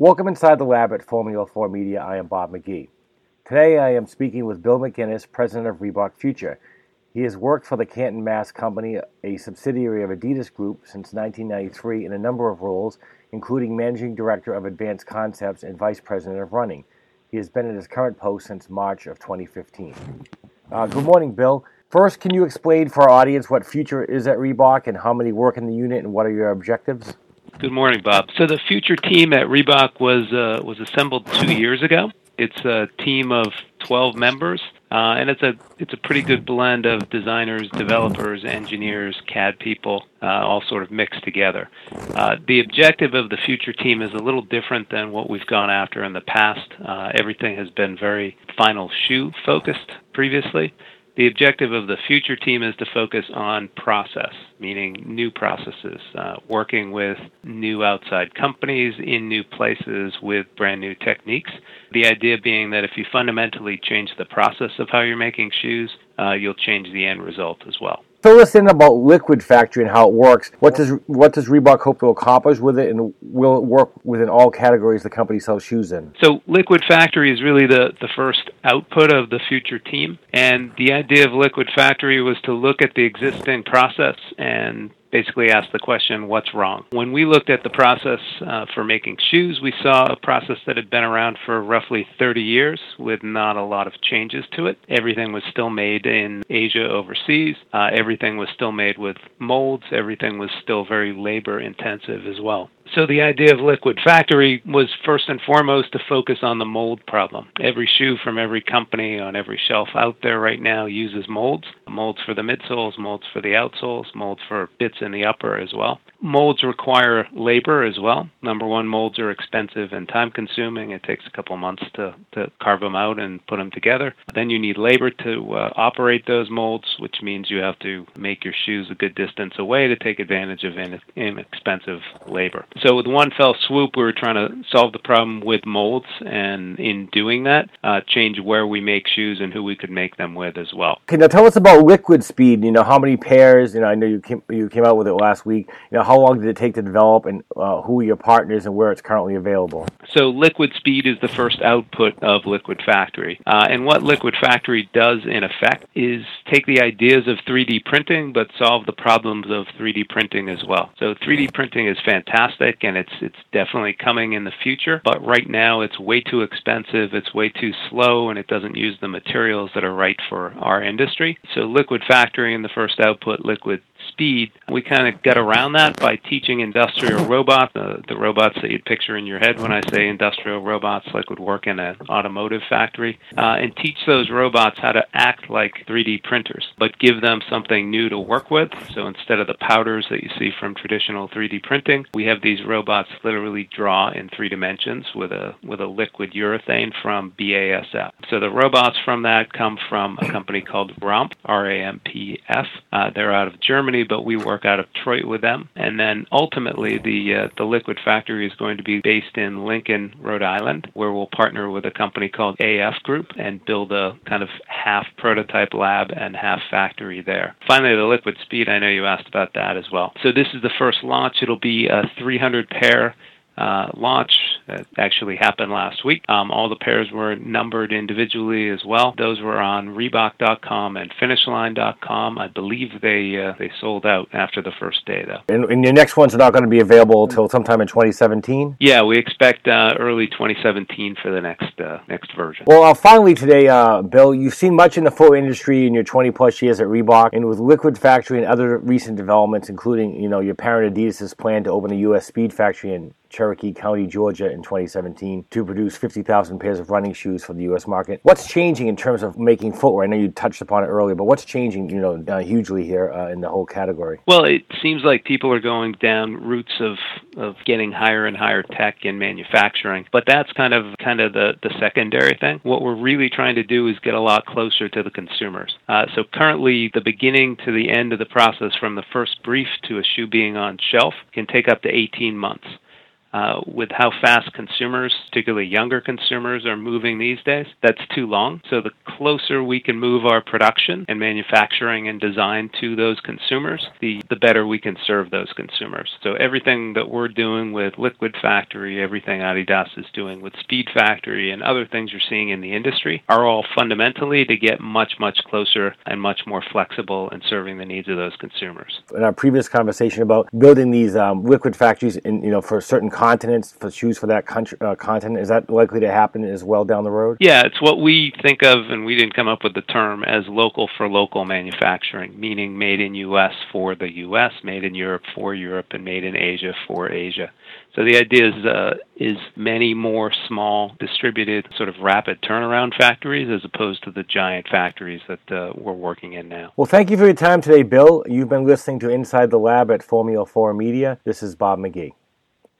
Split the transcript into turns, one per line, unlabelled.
Welcome inside the lab at Formula 4 Media. I am Bob McGee. Today I am speaking with Bill McInnis, president of Reebok Future. He has worked for the Canton Mass Company, a subsidiary of Adidas Group, since 1993 in a number of roles, including managing director of Advanced Concepts and vice president of running. He has been in his current post since March of 2015. Uh, good morning, Bill. First, can you explain for our audience what Future is at Reebok and how many work in the unit and what are your objectives?
Good morning, Bob. So the Future team at Reebok was uh, was assembled two years ago. It's a team of 12 members, uh, and it's a it's a pretty good blend of designers, developers, engineers, CAD people, uh, all sort of mixed together. Uh, the objective of the future team is a little different than what we've gone after in the past. Uh, everything has been very final shoe focused previously. The objective of the future team is to focus on process, meaning new processes, uh, working with new outside companies in new places with brand new techniques. The idea being that if you fundamentally change the process of how you're making shoes, uh, you'll change the end result as well.
Fill us in about Liquid Factory and how it works. What does what does Reebok hope to accomplish with it, and will it work within all categories the company sells shoes in?
So, Liquid Factory is really the the first output of the future team, and the idea of Liquid Factory was to look at the existing process and basically asked the question, what's wrong? When we looked at the process uh, for making shoes, we saw a process that had been around for roughly 30 years with not a lot of changes to it. Everything was still made in Asia overseas. Uh, everything was still made with molds. Everything was still very labor intensive as well. So the idea of Liquid Factory was first and foremost to focus on the mold problem. Every shoe from every company on every shelf out there right now uses molds. Molds for the midsoles, molds for the outsoles, molds for bits in the upper as well. Molds require labor as well. Number one, molds are expensive and time consuming. It takes a couple months to, to carve them out and put them together. Then you need labor to uh, operate those molds, which means you have to make your shoes a good distance away to take advantage of inexpensive labor. So with one fell swoop, we were trying to solve the problem with molds, and in doing that, uh, change where we make shoes and who we could make them with as well.
Okay, now tell us about liquid speed. You know, how many pairs? You know, I know you came you came out with it last week. You know, how long did it take to develop, and uh, who are your partners, and where it's currently available?
So, Liquid Speed is the first output of Liquid Factory, uh, and what Liquid Factory does in effect is take the ideas of 3D printing, but solve the problems of 3D printing as well. So, 3D printing is fantastic and it's it's definitely coming in the future, but right now it's way too expensive, it's way too slow and it doesn't use the materials that are right for our industry. So Liquid Factory in the first output, Liquid speed. We kind of get around that by teaching industrial robots, uh, the robots that you'd picture in your head when I say industrial robots, like would work in an automotive factory, uh, and teach those robots how to act like 3D printers, but give them something new to work with. So instead of the powders that you see from traditional 3D printing, we have these robots literally draw in three dimensions with a with a liquid urethane from BASF. So the robots from that come from a company called RAMP, R-A-M-P-F. Uh, they're out of Germany Germany, but we work out of Detroit with them. And then ultimately, the uh, the liquid factory is going to be based in Lincoln, Rhode Island, where we'll partner with a company called AF Group and build a kind of half prototype lab and half factory there. Finally, the liquid speed. I know you asked about that as well. So this is the first launch. It'll be a 300 pair uh, launch that actually happened last week. Um, all the pairs were numbered individually as well. Those were on Reebok.com and FinishLine.com. I believe they uh, they sold out after the first day, though.
And, and your next ones are not going to be available until sometime in 2017.
Yeah, we expect uh, early 2017 for the next uh, next version.
Well, uh, finally today, uh, Bill, you've seen much in the footwear industry in your 20 plus years at Reebok, and with Liquid Factory and other recent developments, including you know your parent Adidas's plan to open a U.S. speed factory in Cherokee County, Georgia in 2017 to produce 50,000 pairs of running shoes for the U.S. market. What's changing in terms of making footwear? I know you touched upon it earlier, but what's changing, you know, uh, hugely here uh, in the whole category?
Well, it seems like people are going down routes of, of getting higher and higher tech in manufacturing, but that's kind of kind of the, the secondary thing. What we're really trying to do is get a lot closer to the consumers. Uh, so currently, the beginning to the end of the process, from the first brief to a shoe being on shelf, can take up to 18 months. Uh, with how fast consumers, particularly younger consumers, are moving these days, that's too long. So the closer we can move our production and manufacturing and design to those consumers, the, the better we can serve those consumers. So everything that we're doing with Liquid Factory, everything Adidas is doing with Speed Factory, and other things you're seeing in the industry are all fundamentally to get much, much closer and much more flexible in serving the needs of those consumers.
In our previous conversation about building these um, liquid factories in, you know, for certain continents, for shoes for that country, uh, continent, is that likely to happen as well down the road?
Yeah, it's what we think of, and we didn't come up with the term, as local for local manufacturing, meaning made in U.S. for the U.S., made in Europe for Europe, and made in Asia for Asia. So the idea is uh, is many more small, distributed, sort of rapid turnaround factories as opposed to the giant factories that uh, we're working in now.
Well, thank you for your time today, Bill. You've been listening to Inside the Lab at Formula 4 Media. This is Bob McGee.